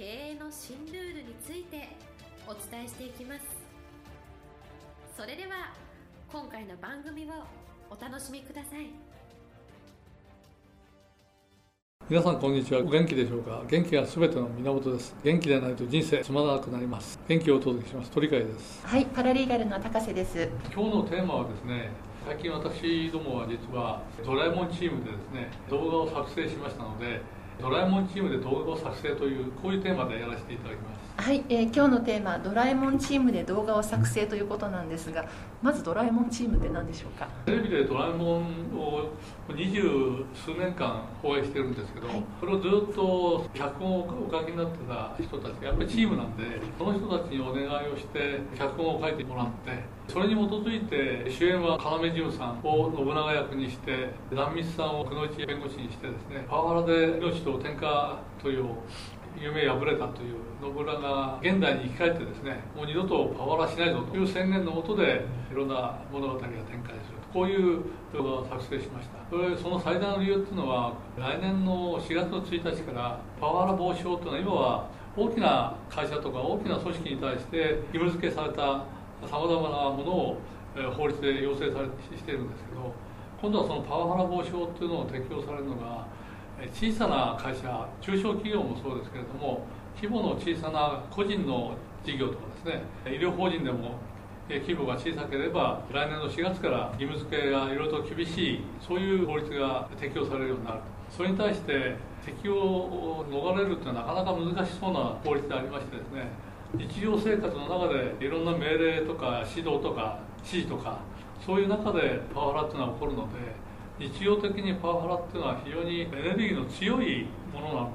経営の新ルールについてお伝えしていきます。それでは今回の番組をお楽しみください。皆さんこんにちは。お元気でしょうか？元気がすべての源です。元気でないと人生つまらなくなります。元気をお届けします。鳥海です。はいパラリーガルの高瀬です。今日のテーマはですね最近私どもは実はドラえもんチームでですね動画を作成しましたのでドラえもんチームで動画を作成というこういうテーマでやらせていただきますはい、えー、今日のテーマ「ドラえもんチームで動画を作成」ということなんですがまずドラえもんチームって何でしょうか？テレビでドラえもんを二十数年間放映してるんですけど、はい、それをずっと脚本をお書きになってた人たちがやっぱりチームなんでその人たちにお願いをして脚本を書いてもらってそれに基づいて主演は要潤さんを信長役にして壇蜜さんを久野内弁護士にしてですねパワハラで命と天下という夢破れたという信長が現代に生き返ってですねもう二度とパワハラしないぞという宣言のもとでいろんな物語が展開するこういう動画を作成しました。それその最大の理由っていうのは来年の4月の1日からパワハラ防止法というのは今は大きな会社とか大きな組織に対して義務付けされたさまざまなものを法律で要請されしているんですけど今度はそのパワハラ防止法っていうのを適用されるのが小さな会社中小企業もそうですけれども規模の小さな個人の事業とかですね医療法人でも規模が小さければ来年の4月から義務付けがいろいろと厳しいそういう法律が適用されるようになるそれに対して適用を逃れるというのはなかなか難しそうな法律でありましてですね日常生活の中でいろんな命令とか指導とか指示とかそういう中でパワハラっていうのは起こるので日常的にパワハラっていうのは非常にエネルギーの強いものなの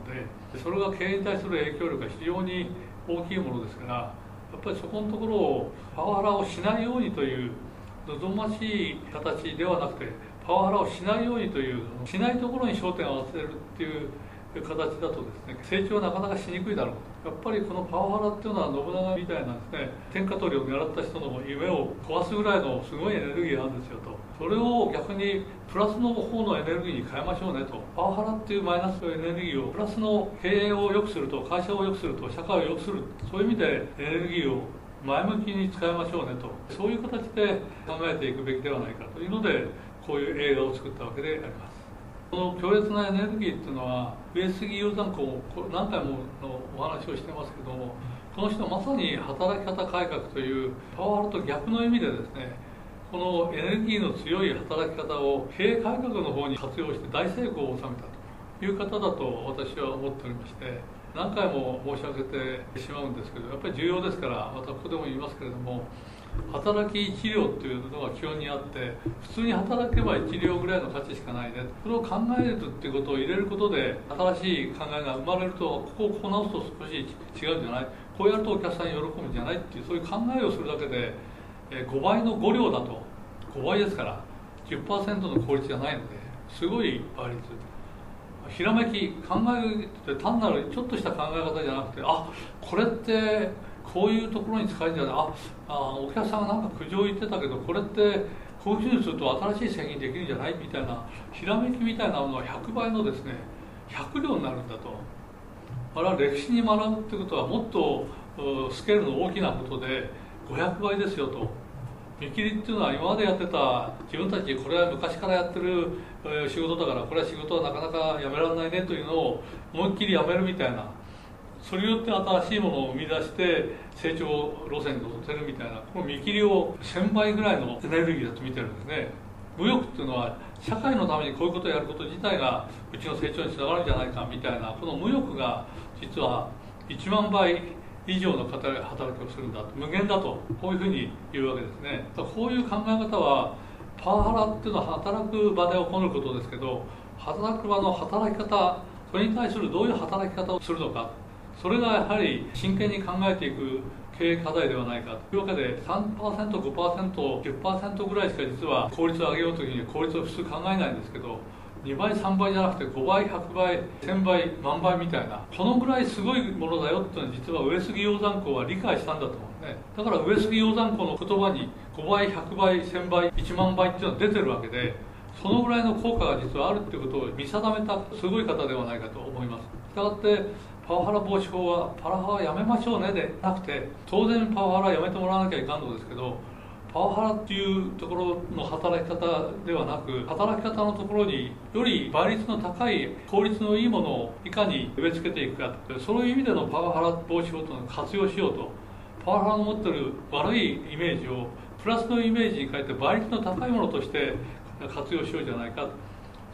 でそれが経営に対する影響力が非常に大きいものですからやっぱりそこのところをパワハラをしないようにという望ましい形ではなくてパワハラをしないようにというしないところに焦点を合わせるっていういう形だとですね成長はなかなかしにくいだろう。やっぱりこのパワハラっていうのは信長みたいなですね天下取りを狙った人の夢を壊すぐらいのすごいエネルギーがあるんですよと。それを逆にプラスの方のエネルギーに変えましょうねと。パワハラっていうマイナスのエネルギーをプラスの経営を良くすると会社を良くすると社会を良くする。そういう意味でエネルギーを前向きに使いましょうねと。そういう形で考えていくべきではないかというのでこういう映画を作ったわけであります。この強烈なエネルギーっていうのは上杉雄山公何回ものお話をしてますけどもこの人まさに働き方改革というパワハラと逆の意味でですねこのエネルギーの強い働き方を経営改革の方に活用して大成功を収めたという方だと私は思っておりまして何回も申し上げてしまうんですけどやっぱり重要ですからまたここでも言いますけれども働き1両というのが基本にあって普通に働けば1両ぐらいの価値しかないね。それを考えるっていうことを入れることで新しい考えが生まれるとここをこう直すと少し違うんじゃない？こうやるとお客さん喜ぶんじゃない？っていうそういう考えをするだけで5倍の5両だと。5倍ですから10%の効率じゃないのですごい倍率。ひらめき考えって単なるちょっとした考え方じゃなくてあこれってこういうところに使えるんじゃない？ああお客さんがなんか苦情言ってたけどこれってこういうふうにすると新しい製品できるんじゃない？みたいなひらめきみたいなものは100倍のですね100両になるんだと。あれは歴史に学ぶってことはもっとスケールの大きなことで500倍ですよと。見切りっていうのは今までやってた自分たちこれは昔からやってる仕事だからこれは仕事はなかなかやめられないねというのを思いっきりやめるみたいな。それによって新しいものを生み出して成長路線に乗せるみたいなこの見切りを1000倍ぐらいのエネルギーだと見てるんですね。無欲っていうのは社会のためにこういうことをやること自体がうちの成長につながるんじゃないかみたいなこの無欲が実は1万倍以上の方働きをするんだ無限だとこういうふうに言うわけですね。こういう考え方はパワハラっていうのは働く場で起こることですけど働く場の働き方それに対するどういう働き方をするのかそれがやはり真剣に考えていく経営課題ではないかと。いうわけで 3%5%10% ぐらいしか実は効率を上げようというふうに効率を普通考えないんですけど2倍3倍じゃなくて5倍100倍1000倍万倍みたいなこのぐらいすごいものだよっていうのは実は上杉鷹山公は理解したんだと思うね。だから上杉鷹山公の言葉に5倍100倍1000倍1万倍っていうのは出てるわけでそのぐらいの効果が実はあるっていうことを見定めたすごい方ではないかと思います。したがってパワハラ防止法はパワハラやめましょうねでなくて当然パワハラやめてもらわなきゃいかんのですけどパワハラっていうところの働き方ではなく働き方のところにより倍率の高い効率のいいものをいかに植え付けていくかそういう意味でのパワハラ防止法というのを活用しようと。パワハラの持ってる悪いイメージをプラスのイメージに変えて倍率の高いものとして活用しようじゃないか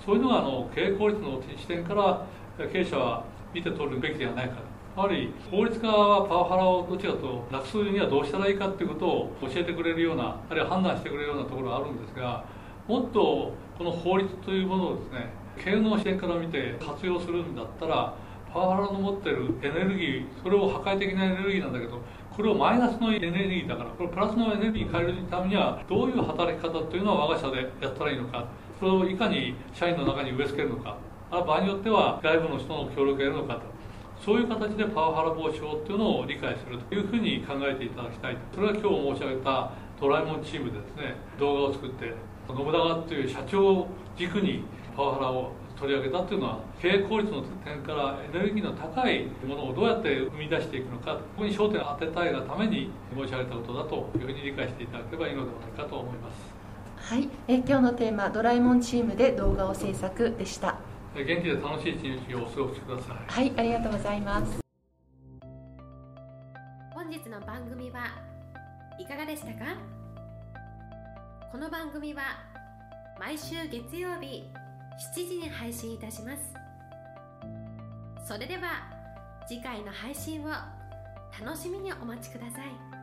そういうのがあの経営効率の視点から経営者は見て取るべきではないかやはり法律家はパワハラをどちらとなくすにはどうしたらいいかということを教えてくれるようなあるいは判断してくれるようなところがあるんですがもっとこの法律というものをですね経営の視点から見て活用するんだったらパワハラの持ってるエネルギーそれを破壊的なエネルギーなんだけどこれをマイナスのエネルギーだからこれプラスのエネルギーに変えるためにはどういう働き方というのは我が社でやったらいいのかそれをいかに社員の中に植え付けるのかあ場合によっては外部の人の協力を得るのかと。そういう形でパワハラ防止法っていうのを理解するというふうに考えていただきたいそれが今日申し上げたドラえもんチームでですね動画を作って信長という社長を軸にパワハラを取り上げたっていうのは経営効率の点からエネルギーの高いものをどうやって生み出していくのかここに焦点を当てたいがために申し上げたことだというふうに理解していただければいいのではないかと思います。はい。え今日のテーマ「ドラえもんチームで動画を制作」でした。元気で楽しい一日をお過ごしください。はいありがとうございます。本日の番組はいかがでしたか？この番組は毎週月曜日7時に配信いたします。それでは次回の配信を楽しみにお待ちください